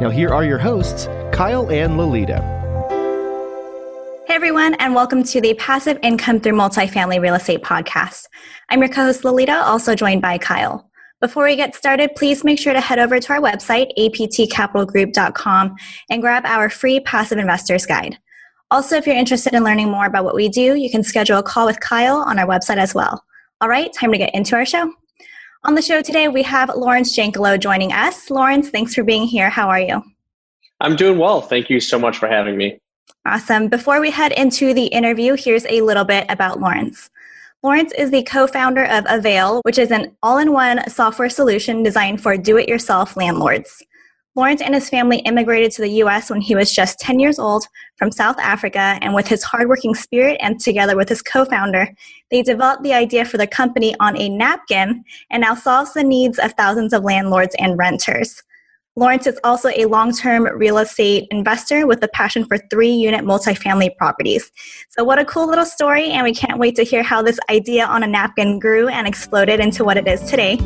Now, here are your hosts, Kyle and Lolita. Hey, everyone, and welcome to the Passive Income Through Multifamily Real Estate podcast. I'm your co host, Lolita, also joined by Kyle. Before we get started, please make sure to head over to our website, aptcapitalgroup.com, and grab our free Passive Investors Guide. Also, if you're interested in learning more about what we do, you can schedule a call with Kyle on our website as well. All right, time to get into our show. On the show today, we have Lawrence Jankalo joining us. Lawrence, thanks for being here. How are you? I'm doing well. Thank you so much for having me. Awesome. Before we head into the interview, here's a little bit about Lawrence. Lawrence is the co founder of Avail, which is an all in one software solution designed for do it yourself landlords. Lawrence and his family immigrated to the US when he was just 10 years old from South Africa, and with his hardworking spirit and together with his co founder, they developed the idea for the company on a napkin and now solves the needs of thousands of landlords and renters. Lawrence is also a long term real estate investor with a passion for three unit multifamily properties. So, what a cool little story, and we can't wait to hear how this idea on a napkin grew and exploded into what it is today.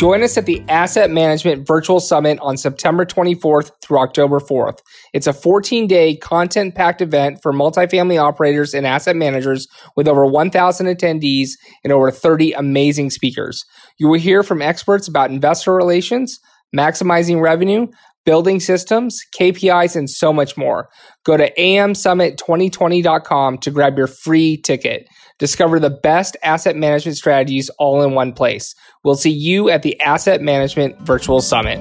Join us at the Asset Management Virtual Summit on September 24th through October 4th. It's a 14 day content packed event for multifamily operators and asset managers with over 1,000 attendees and over 30 amazing speakers. You will hear from experts about investor relations, maximizing revenue, building systems, KPIs, and so much more. Go to amsummit2020.com to grab your free ticket. Discover the best asset management strategies all in one place. We'll see you at the Asset Management Virtual Summit.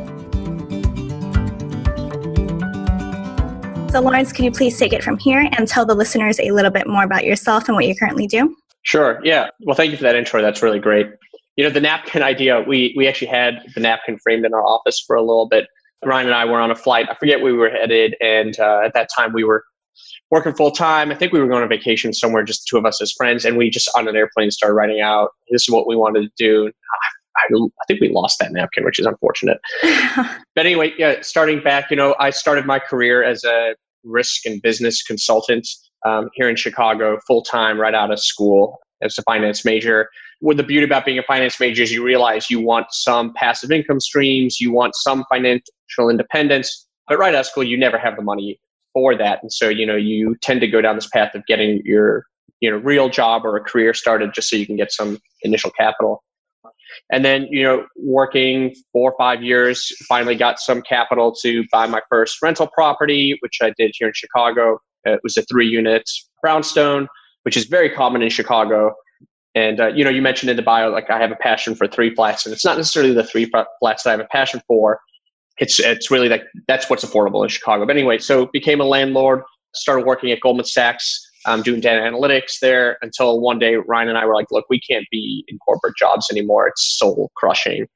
So, Lawrence, can you please take it from here and tell the listeners a little bit more about yourself and what you currently do? Sure. Yeah. Well, thank you for that intro. That's really great. You know, the napkin idea, we, we actually had the napkin framed in our office for a little bit. Ryan and I were on a flight. I forget where we were headed. And uh, at that time, we were working full time. I think we were going on vacation somewhere, just the two of us as friends, and we just on an airplane started writing out this is what we wanted to do. I, I, I think we lost that napkin, which is unfortunate. but anyway, yeah, starting back, you know, I started my career as a risk and business consultant um, here in Chicago, full time, right out of school as a finance major. What the beauty about being a finance major is you realize you want some passive income streams, you want some financial independence, but right out of school, you never have the money for that. And so, you know, you tend to go down this path of getting your, you know, real job or a career started just so you can get some initial capital. And then, you know, working four or five years, finally got some capital to buy my first rental property, which I did here in Chicago. It was a three unit brownstone, which is very common in Chicago. And, uh, you know, you mentioned in the bio, like I have a passion for three flats, and it's not necessarily the three flats that I have a passion for it's it's really like that's what's affordable in Chicago. But anyway, so became a landlord, started working at Goldman Sachs, um, doing data analytics there until one day Ryan and I were like, look, we can't be in corporate jobs anymore. It's soul crushing,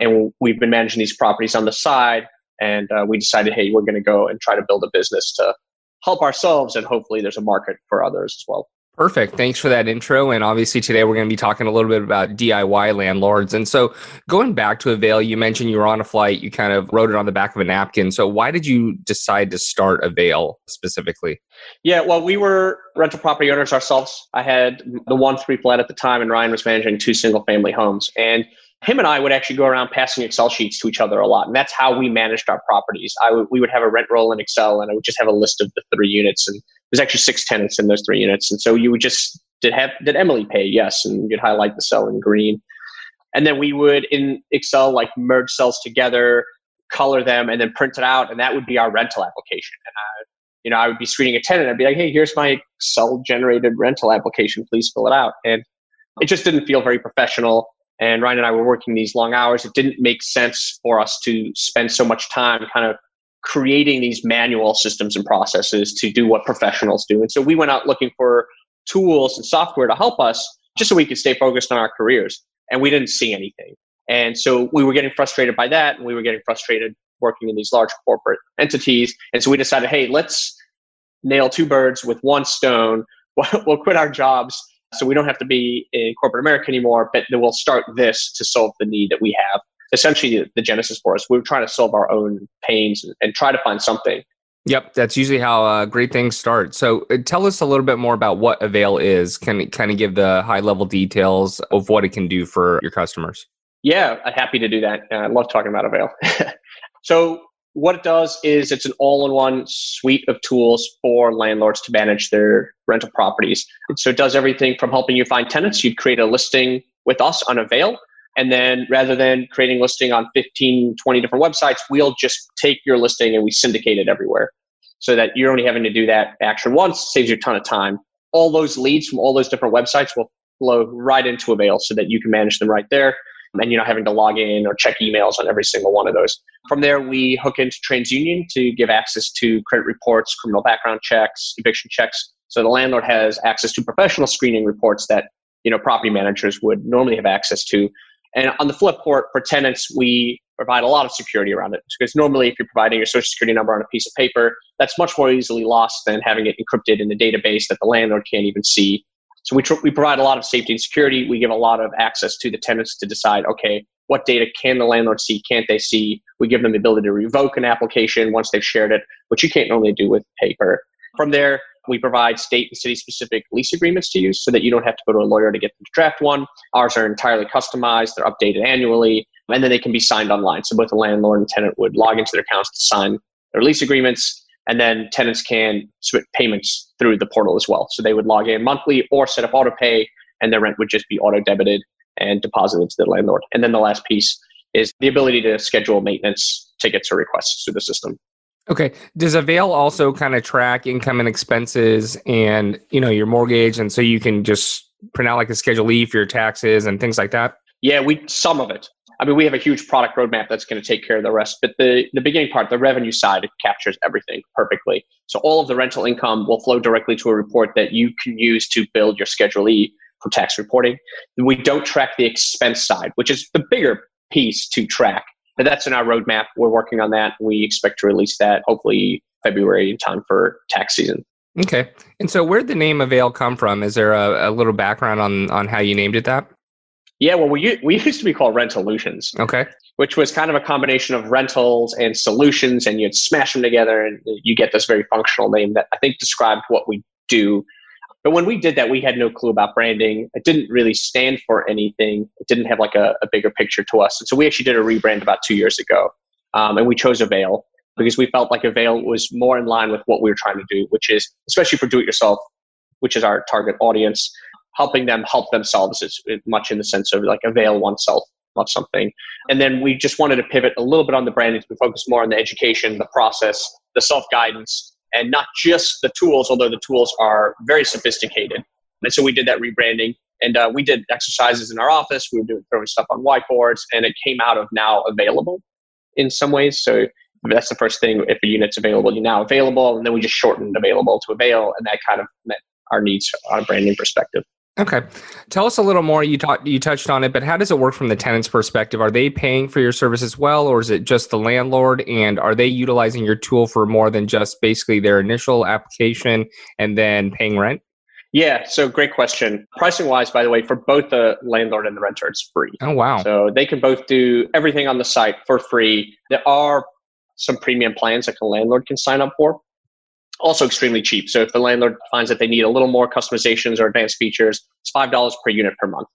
and we've been managing these properties on the side, and uh, we decided, hey, we're going to go and try to build a business to help ourselves, and hopefully there's a market for others as well. Perfect. Thanks for that intro. And obviously, today we're going to be talking a little bit about DIY landlords. And so, going back to Avail, you mentioned you were on a flight, you kind of wrote it on the back of a napkin. So, why did you decide to start Avail specifically? Yeah, well, we were rental property owners ourselves. I had the one three flat at the time, and Ryan was managing two single family homes. And him and I would actually go around passing Excel sheets to each other a lot, and that's how we managed our properties. I w- we would have a rent roll in Excel, and I would just have a list of the three units, and there's actually six tenants in those three units, and so you would just did have did Emily pay? Yes, and you'd highlight the cell in green, and then we would in Excel like merge cells together, color them, and then print it out, and that would be our rental application. And I, you know, I would be screening a tenant, I'd be like, hey, here's my Excel generated rental application, please fill it out, and it just didn't feel very professional and Ryan and I were working these long hours. It didn't make sense for us to spend so much time kind of creating these manual systems and processes to do what professionals do. And so we went out looking for tools and software to help us just so we could stay focused on our careers. And we didn't see anything. And so we were getting frustrated by that, and we were getting frustrated working in these large corporate entities. And so we decided, hey, let's nail two birds with one stone. We'll quit our jobs so we don't have to be in corporate America anymore, but then we'll start this to solve the need that we have. Essentially, the genesis for us, we were trying to solve our own pains and, try to find something. Yep, that's usually how uh, great things start. So, uh, tell us a little bit more about what Avail is. Can kind of give the high level details of what it can do for your customers? Yeah, I'm happy to do that. Uh, I love talking about Avail. so, what it does is it's an all-in-one suite of tools for landlords to manage their rental properties. So it does everything from helping you find tenants. You'd create a listing with us on Avail. And then rather than creating listing on 15, 20 different websites, we'll just take your listing and we syndicate it everywhere so that you're only having to do that action once, saves you a ton of time. All those leads from all those different websites will flow right into Avail so that you can manage them right there and you're not having to log in or check emails on every single one of those. From there, we hook into TransUnion to give access to credit reports, criminal background checks, eviction checks. So the landlord has access to professional screening reports that you know property managers would normally have access to. And on the flip port for tenants, we provide a lot of security around it because normally if you're providing your social security number on a piece of paper, that's much more easily lost than having it encrypted in a database that the landlord can't even see so we, tr- we provide a lot of safety and security. We give a lot of access to the tenants to decide, okay, what data can the landlord see? Can't they see? We give them the ability to revoke an application once they've shared it, which you can't normally do with paper. From there, we provide state and city specific lease agreements to use so that you don't have to go to a lawyer to get them to draft one. Ours are entirely customized, they're updated annually, and then they can be signed online. So both the landlord and tenant would log into their accounts to sign their lease agreements and then tenants can switch payments through the portal as well. So they would log in monthly or set up auto pay, and their rent would just be auto debited and deposited to the landlord. And then the last piece is the ability to schedule maintenance tickets or requests through the system. Okay. Does Avail also kind of track income and expenses and you know your mortgage, and so you can just print out like a Schedule E for your taxes and things like that? Yeah, we some of it. I mean, we have a huge product roadmap that's going to take care of the rest, but the, the beginning part, the revenue side, it captures everything perfectly. So all of the rental income will flow directly to a report that you can use to build your Schedule E for tax reporting. We don't track the expense side, which is the bigger piece to track. But that's in our roadmap. We're working on that. We expect to release that hopefully February in time for tax season. Okay. And so where'd the name Avail come from? Is there a, a little background on, on how you named it that? Yeah, well, we we used to be called Rentalutions. Okay. Which was kind of a combination of rentals and solutions, and you'd smash them together, and you get this very functional name that I think described what we do. But when we did that, we had no clue about branding. It didn't really stand for anything. It didn't have like a, a bigger picture to us. And so we actually did a rebrand about two years ago, um, and we chose Avail because we felt like Avail was more in line with what we were trying to do, which is especially for do-it-yourself, which is our target audience helping them help themselves is much in the sense of like avail oneself of something. And then we just wanted to pivot a little bit on the branding to focus more on the education, the process, the self guidance, and not just the tools, although the tools are very sophisticated. And so we did that rebranding and uh, we did exercises in our office. We were doing throwing stuff on whiteboards and it came out of now available in some ways. So that's the first thing. If a unit's available, you're now available. And then we just shortened available to avail. And that kind of met our needs on a branding perspective. Okay. Tell us a little more. You talked you touched on it, but how does it work from the tenant's perspective? Are they paying for your service as well, or is it just the landlord? And are they utilizing your tool for more than just basically their initial application and then paying rent? Yeah, so great question. Pricing wise, by the way, for both the landlord and the renter, it's free. Oh wow. So they can both do everything on the site for free. There are some premium plans that the landlord can sign up for also extremely cheap. So if the landlord finds that they need a little more customizations or advanced features, it's five dollars per unit per month.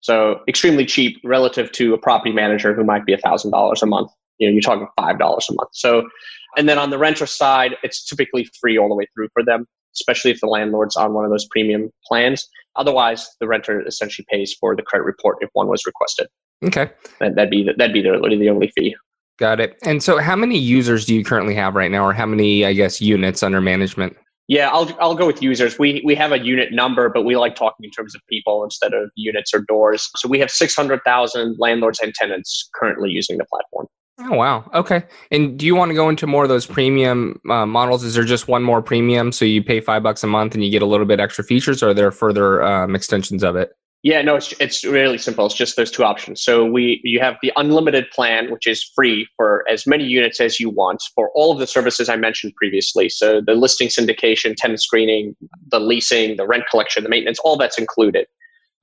So extremely cheap relative to a property manager who might be a thousand dollars a month. You know, you're talking five dollars a month. So, and then on the renter side, it's typically free all the way through for them, especially if the landlord's on one of those premium plans. Otherwise, the renter essentially pays for the credit report if one was requested. Okay, that'd be the, that'd be the, the only fee. Got it. And so, how many users do you currently have right now, or how many, I guess, units under management? Yeah, I'll I'll go with users. We we have a unit number, but we like talking in terms of people instead of units or doors. So we have six hundred thousand landlords and tenants currently using the platform. Oh wow. Okay. And do you want to go into more of those premium uh, models? Is there just one more premium, so you pay five bucks a month and you get a little bit extra features, or are there further um, extensions of it? Yeah, no, it's it's really simple. It's just those two options. So we you have the unlimited plan, which is free for as many units as you want for all of the services I mentioned previously. So the listing syndication, tenant screening, the leasing, the rent collection, the maintenance, all that's included.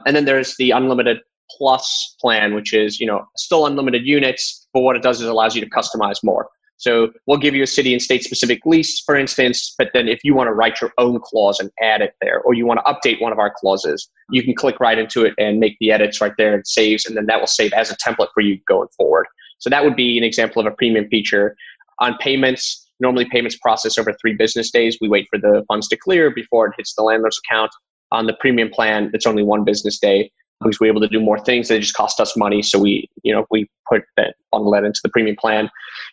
And then there's the unlimited plus plan, which is you know still unlimited units, but what it does is allows you to customize more. So we'll give you a city and state specific lease, for instance, but then if you want to write your own clause and add it there, or you want to update one of our clauses, you can click right into it and make the edits right there. and saves, and then that will save as a template for you going forward. So that would be an example of a premium feature. On payments, normally payments process over three business days. We wait for the funds to clear before it hits the landlord's account. On the premium plan, it's only one business day because we're able to do more things. They just cost us money. So we, you know, we put that bundle that into the premium plan.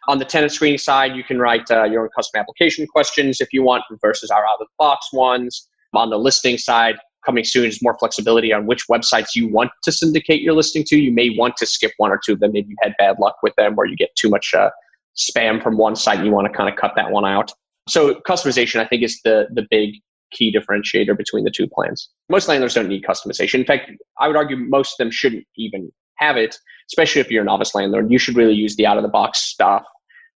On the tenant screening side, you can write uh, your own custom application questions if you want versus our out of the box ones. On the listing side, coming soon is more flexibility on which websites you want to syndicate your listing to. You may want to skip one or two of them. Maybe you had bad luck with them or you get too much uh, spam from one site and you want to kind of cut that one out. So customization, I think, is the the big key differentiator between the two plans. Most landlords don't need customization. In fact, I would argue most of them shouldn't even have it, especially if you're a novice landlord. You should really use the out of the box stuff.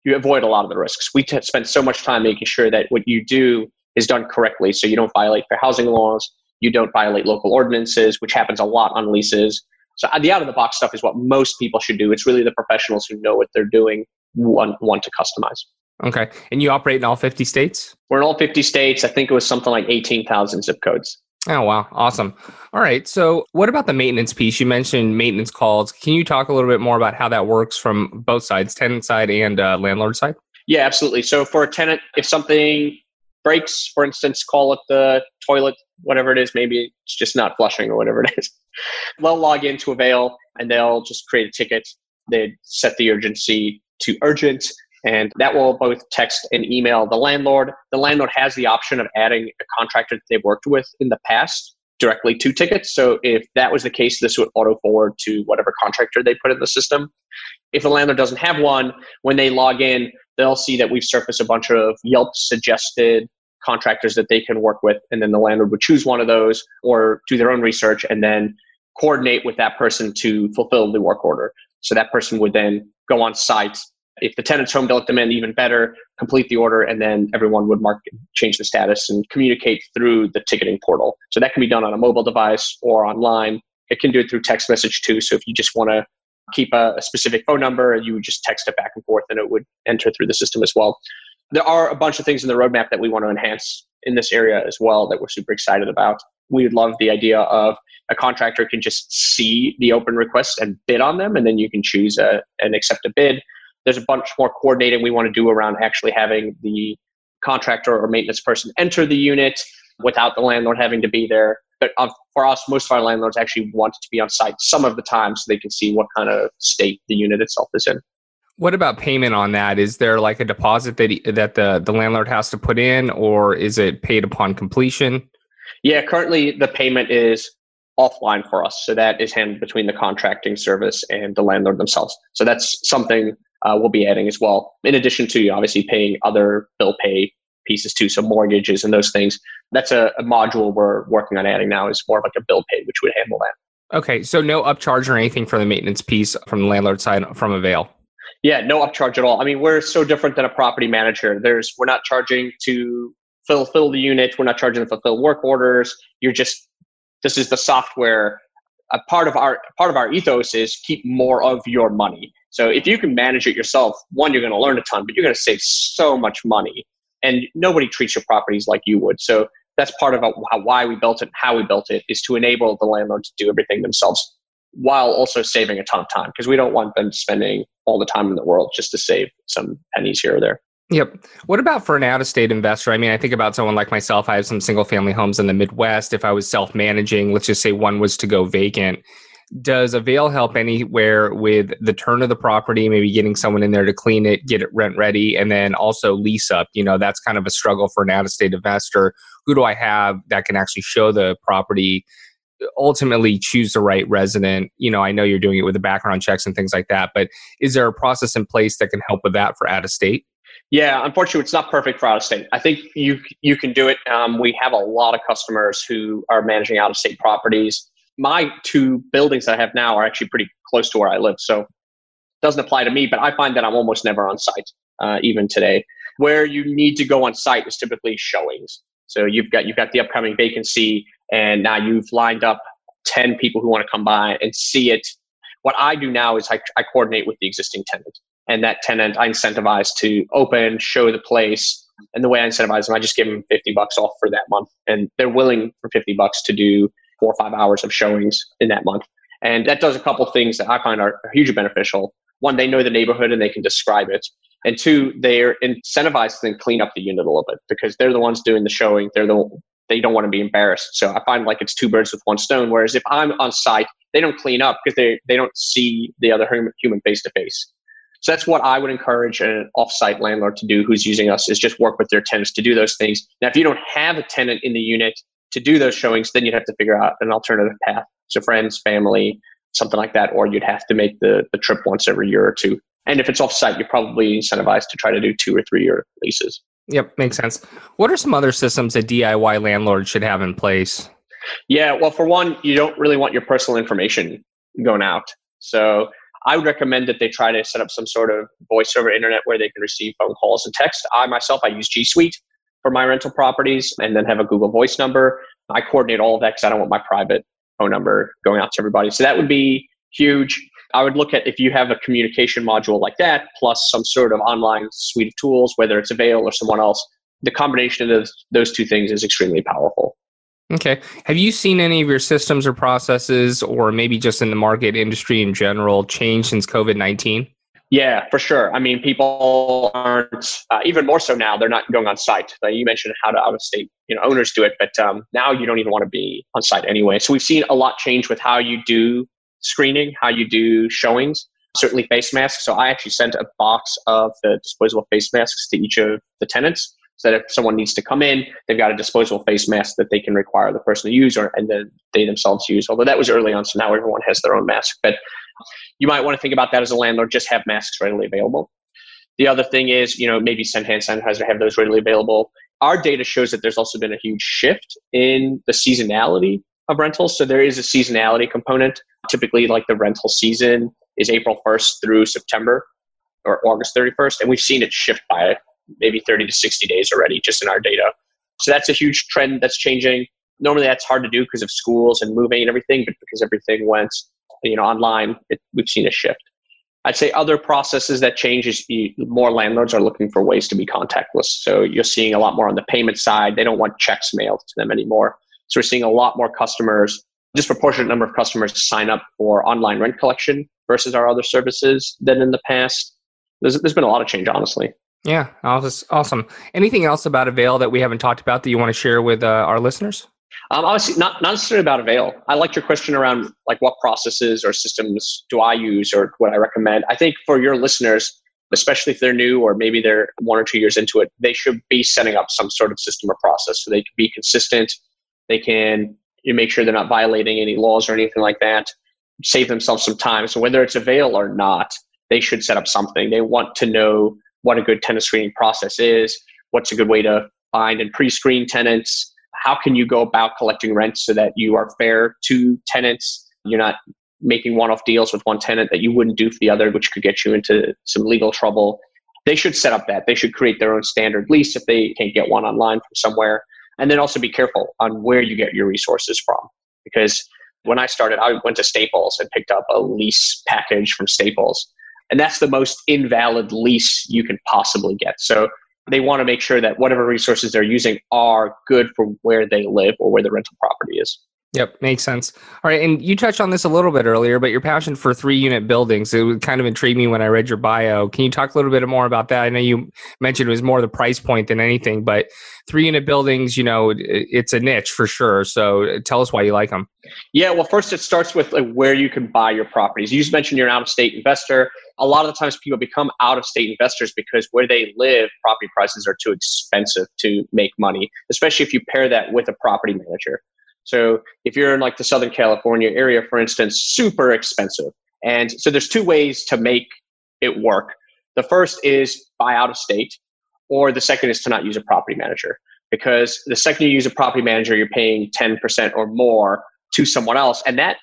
You avoid a lot of the risks. We t- spend so much time making sure that what you do is done correctly so you don't violate fair housing laws, you don't violate local ordinances, which happens a lot on leases. So uh, the out of the box stuff is what most people should do. It's really the professionals who know what they're doing want, want to customize. Okay. And you operate in all 50 states? We're in all 50 states. I think it was something like 18,000 zip codes. Oh, wow. Awesome. All right. So, what about the maintenance piece? You mentioned maintenance calls. Can you talk a little bit more about how that works from both sides, tenant side and uh, landlord side? Yeah, absolutely. So, for a tenant, if something breaks, for instance, call it the toilet, whatever it is, maybe it's just not flushing or whatever it is, they'll log into Avail and they'll just create a ticket. They set the urgency to urgent and that will both text and email the landlord. The landlord has the option of adding a contractor that they've worked with in the past directly to tickets. So if that was the case, this would auto forward to whatever contractor they put in the system. If the landlord doesn't have one, when they log in, they'll see that we've surfaced a bunch of Yelp suggested contractors that they can work with. And then the landlord would choose one of those or do their own research and then coordinate with that person to fulfill the work order. So that person would then go on site if the tenant's home, they'll let them in even better, complete the order, and then everyone would mark, change the status and communicate through the ticketing portal. So that can be done on a mobile device or online. It can do it through text message too. So if you just want to keep a, a specific phone number, you would just text it back and forth and it would enter through the system as well. There are a bunch of things in the roadmap that we want to enhance in this area as well that we're super excited about. We would love the idea of a contractor can just see the open requests and bid on them, and then you can choose a, and accept a bid there's a bunch more coordinating we want to do around actually having the contractor or maintenance person enter the unit without the landlord having to be there. But uh, for us, most of our landlords actually want to be on site some of the time so they can see what kind of state the unit itself is in. What about payment on that? Is there like a deposit that that the, the landlord has to put in, or is it paid upon completion? Yeah, currently the payment is offline for us. So that is handled between the contracting service and the landlord themselves. So that's something uh, we'll be adding as well, in addition to obviously paying other bill pay pieces too, so mortgages and those things. That's a, a module we're working on adding now is more like a bill pay, which would handle that. Okay, so no upcharge or anything for the maintenance piece from the landlord side from Avail. Yeah, no upcharge at all. I mean, we're so different than a property manager. There's we're not charging to fulfill the unit. We're not charging to fulfill work orders. You're just this is the software. A part of our part of our ethos is keep more of your money. So if you can manage it yourself, one, you're going to learn a ton, but you're going to save so much money. And nobody treats your properties like you would. So that's part of how, why we built it, and how we built it, is to enable the landlord to do everything themselves while also saving a ton of time because we don't want them spending all the time in the world just to save some pennies here or there. Yep. What about for an out of state investor? I mean, I think about someone like myself. I have some single family homes in the Midwest. If I was self managing, let's just say one was to go vacant, does Avail help anywhere with the turn of the property, maybe getting someone in there to clean it, get it rent ready, and then also lease up? You know, that's kind of a struggle for an out of state investor. Who do I have that can actually show the property? ultimately choose the right resident you know i know you're doing it with the background checks and things like that but is there a process in place that can help with that for out of state yeah, unfortunately, it's not perfect for out of state. I think you you can do it. Um, we have a lot of customers who are managing out of state properties my two buildings that I have now are actually pretty close to where I live. So it doesn't apply to me, but I find that I'm almost never on site, uh, even today. Where you need to go on site is typically showings. So you've got you've got the upcoming vacancy, and now you've lined up ten people who want to come by and see it. What I do now is I, I coordinate with the existing tenant, and that tenant I incentivize to open, show the place, and the way I incentivize them, I just give them fifty bucks off for that month, and they're willing for fifty bucks to do four or five hours of showings in that month. And that does a couple things that I find are hugely beneficial. One, they know the neighborhood and they can describe it. And two, they're incentivized to then clean up the unit a little bit because they're the ones doing the showing. They're the they don't want to be embarrassed. So I find like it's two birds with one stone. Whereas if I'm on site, they don't clean up because they they don't see the other human face to face. So that's what I would encourage an offsite landlord to do who's using us is just work with their tenants to do those things. Now, if you don't have a tenant in the unit to do those showings, then you'd have to figure out an alternative path. So friends, family, something like that, or you'd have to make the, the trip once every year or two. And if it's offsite, you're probably incentivized to try to do two or three year leases. Yep, makes sense. What are some other systems that DIY landlords should have in place? Yeah, well, for one, you don't really want your personal information going out. So I would recommend that they try to set up some sort of voice over internet where they can receive phone calls and text. I myself, I use G Suite for my rental properties and then have a Google Voice number. I coordinate all of that because I don't want my private phone number going out to everybody. So that would be huge. I would look at if you have a communication module like that, plus some sort of online suite of tools, whether it's Avail or someone else, the combination of those, those two things is extremely powerful. Okay. Have you seen any of your systems or processes, or maybe just in the market industry in general, change since COVID 19? Yeah, for sure. I mean, people aren't uh, even more so now. They're not going on site. You mentioned how to out of state, you know, owners do it, but um, now you don't even want to be on site anyway. So we've seen a lot change with how you do screening, how you do showings. Certainly, face masks. So I actually sent a box of the disposable face masks to each of the tenants so that if someone needs to come in, they've got a disposable face mask that they can require the person to use or and then they themselves use. Although that was early on, so now everyone has their own mask. But you might want to think about that as a landlord, just have masks readily available. The other thing is, you know, maybe send hand sanitizer, have those readily available. Our data shows that there's also been a huge shift in the seasonality of rentals. So there is a seasonality component. Typically, like the rental season is April 1st through September or August 31st. And we've seen it shift by maybe 30 to 60 days already just in our data. So that's a huge trend that's changing. Normally that's hard to do because of schools and moving and everything, but because everything went you know online, it, we've seen a shift. I'd say other processes that change is more landlords are looking for ways to be contactless. So you're seeing a lot more on the payment side. They don't want checks mailed to them anymore. So we're seeing a lot more customers, disproportionate number of customers sign up for online rent collection versus our other services than in the past. There's, there's been a lot of change, honestly. Yeah, awesome. Anything else about Avail that we haven't talked about that you want to share with uh, our listeners? Um, obviously, not, not necessarily about Avail. I liked your question around like what processes or systems do I use or what I recommend. I think for your listeners, especially if they're new or maybe they're one or two years into it, they should be setting up some sort of system or process so they can be consistent. They can you make sure they're not violating any laws or anything like that. Save themselves some time. So whether it's Avail or not, they should set up something. They want to know what a good tenant screening process is, what's a good way to find and pre-screen tenants, how can you go about collecting rent so that you are fair to tenants, you're not making one-off deals with one tenant that you wouldn't do for the other, which could get you into some legal trouble. They should set up that. They should create their own standard lease if they can't get one online from somewhere. And then also be careful on where you get your resources from. Because when I started, I went to Staples and picked up a lease package from Staples and that's the most invalid lease you can possibly get. So they want to make sure that whatever resources they're using are good for where they live or where the rental property is. Yep, makes sense. All right, and you touched on this a little bit earlier, but your passion for three unit buildings, it kind of intrigued me when I read your bio. Can you talk a little bit more about that? I know you mentioned it was more the price point than anything, but three unit buildings, you know, it's a niche for sure. So tell us why you like them. Yeah, well, first it starts with like where you can buy your properties. You just mentioned you're an out of state investor. A lot of the times people become out of state investors because where they live, property prices are too expensive to make money, especially if you pair that with a property manager. So if you're in like the Southern California area, for instance, super expensive. And so there's two ways to make it work. The first is buy out of state, or the second is to not use a property manager. Because the second you use a property manager, you're paying 10% or more to someone else. And that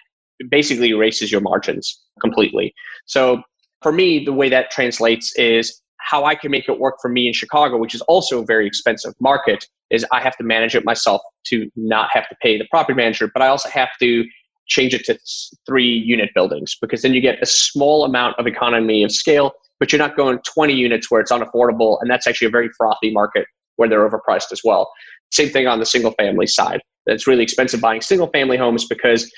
basically erases your margins completely. So for me, the way that translates is how I can make it work for me in Chicago, which is also a very expensive market, is I have to manage it myself to not have to pay the property manager, but I also have to change it to three unit buildings because then you get a small amount of economy of scale, but you're not going 20 units where it's unaffordable. And that's actually a very frothy market where they're overpriced as well. Same thing on the single family side. It's really expensive buying single family homes because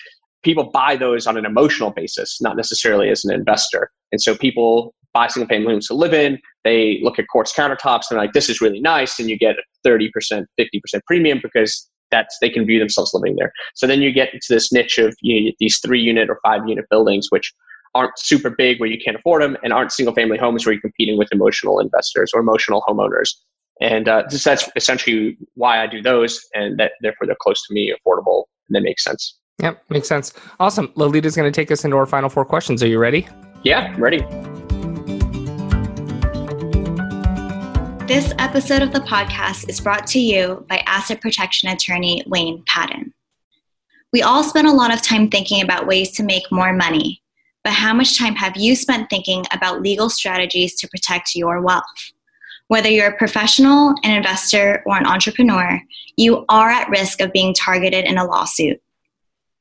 people buy those on an emotional basis, not necessarily as an investor. And so people buy single family homes to live in. They look at quartz countertops and like, this is really nice. And you get a 30%, 50% premium because that's they can view themselves living there. So then you get into this niche of you know, these three unit or five unit buildings, which aren't super big where you can't afford them and aren't single family homes where you're competing with emotional investors or emotional homeowners. And uh, this, that's essentially why I do those, and that therefore they're close to me, affordable, and that makes sense. Yep, makes sense. Awesome. Lolita's going to take us into our final four questions. Are you ready? Yeah, I'm ready. This episode of the podcast is brought to you by asset protection attorney Wayne Patton. We all spend a lot of time thinking about ways to make more money, but how much time have you spent thinking about legal strategies to protect your wealth? Whether you're a professional, an investor, or an entrepreneur, you are at risk of being targeted in a lawsuit.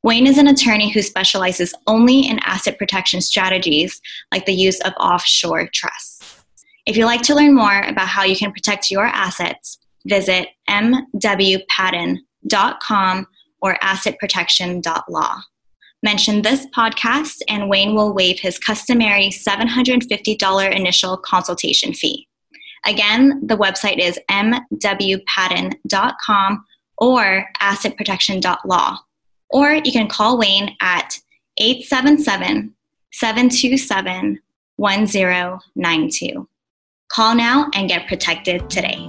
Wayne is an attorney who specializes only in asset protection strategies like the use of offshore trusts. If you'd like to learn more about how you can protect your assets, visit mwpatton.com or assetprotection.law. Mention this podcast, and Wayne will waive his customary $750 initial consultation fee. Again, the website is mwpatton.com or assetprotection.law. Or you can call Wayne at 877 727 1092. Call now and get protected today.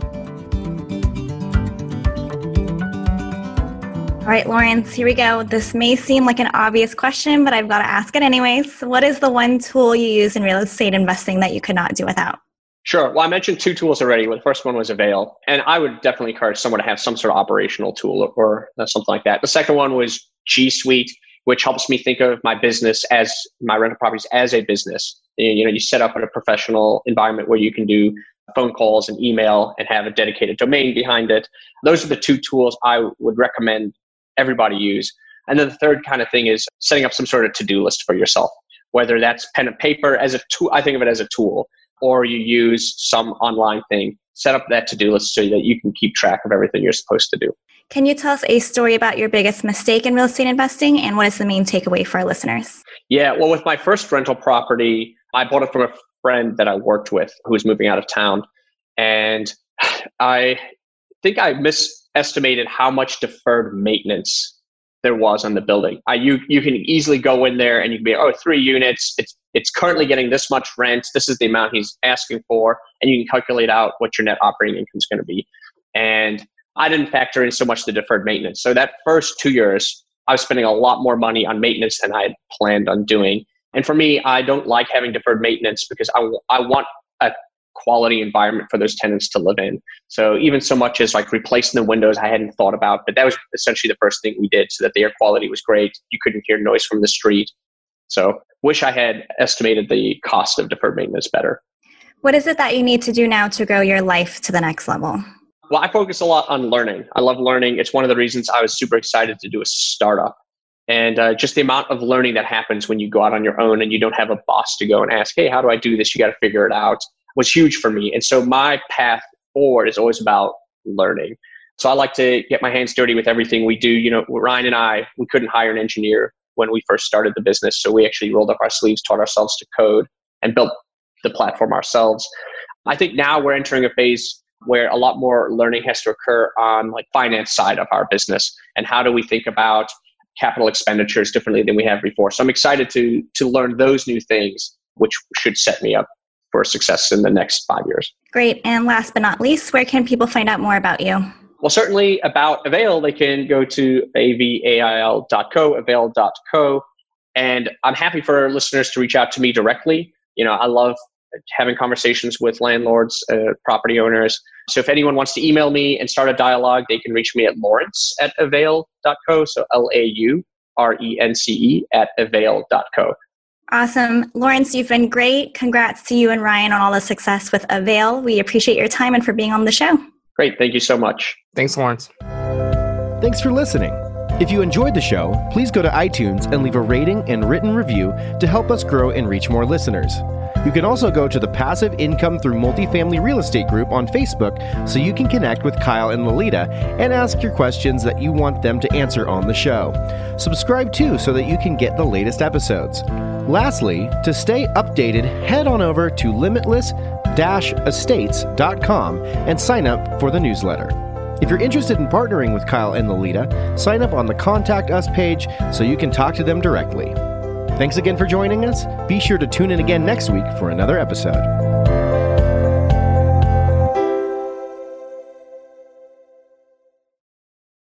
All right, Lawrence, here we go. This may seem like an obvious question, but I've got to ask it anyways. What is the one tool you use in real estate investing that you could not do without? Sure. Well, I mentioned two tools already. the first one was Avail, and I would definitely encourage someone to have some sort of operational tool or, or something like that. The second one was G Suite, which helps me think of my business as my rental properties as a business. You know, you set up in a professional environment where you can do phone calls and email and have a dedicated domain behind it. Those are the two tools I would recommend everybody use. And then the third kind of thing is setting up some sort of to-do list for yourself, whether that's pen and paper as a tool. I think of it as a tool, or you use some online thing. Set up that to-do list so that you can keep track of everything you're supposed to do. Can you tell us a story about your biggest mistake in real estate investing and what is the main takeaway for our listeners? Yeah, well, with my first rental property, I bought it from a friend that I worked with who was moving out of town. And I think I misestimated how much deferred maintenance there was on the building. I, you, you can easily go in there and you can be, oh, three units. It's, it's currently getting this much rent. This is the amount he's asking for. And you can calculate out what your net operating income is going to be. And I didn't factor in so much the deferred maintenance. So that first two years, I was spending a lot more money on maintenance than I had planned on doing. And for me, I don't like having deferred maintenance because I, I want a quality environment for those tenants to live in. So even so much as like replacing the windows, I hadn't thought about, but that was essentially the first thing we did so that the air quality was great. You couldn't hear noise from the street. So wish I had estimated the cost of deferred maintenance better. What is it that you need to do now to grow your life to the next level? Well, I focus a lot on learning. I love learning. It's one of the reasons I was super excited to do a startup. And uh, just the amount of learning that happens when you go out on your own and you don't have a boss to go and ask, hey, how do I do this? You got to figure it out was huge for me. And so my path forward is always about learning. So I like to get my hands dirty with everything we do. You know, Ryan and I, we couldn't hire an engineer when we first started the business. So we actually rolled up our sleeves, taught ourselves to code, and built the platform ourselves. I think now we're entering a phase where a lot more learning has to occur on like finance side of our business and how do we think about capital expenditures differently than we have before so i'm excited to to learn those new things which should set me up for success in the next five years great and last but not least where can people find out more about you well certainly about avail they can go to avail.co avail.co and i'm happy for listeners to reach out to me directly you know i love having conversations with landlords, uh, property owners. So if anyone wants to email me and start a dialogue, they can reach me at lawrence at avail.co, so L A U R E N C E, at avail.co. Awesome. Lawrence, you've been great. Congrats to you and Ryan on all the success with Avail. We appreciate your time and for being on the show. Great. Thank you so much. Thanks, Lawrence. Thanks for listening. If you enjoyed the show, please go to iTunes and leave a rating and written review to help us grow and reach more listeners. You can also go to the Passive Income Through Multifamily Real Estate group on Facebook so you can connect with Kyle and Lolita and ask your questions that you want them to answer on the show. Subscribe too so that you can get the latest episodes. Lastly, to stay updated, head on over to limitless estates.com and sign up for the newsletter. If you're interested in partnering with Kyle and Lolita, sign up on the Contact Us page so you can talk to them directly. Thanks again for joining us. Be sure to tune in again next week for another episode.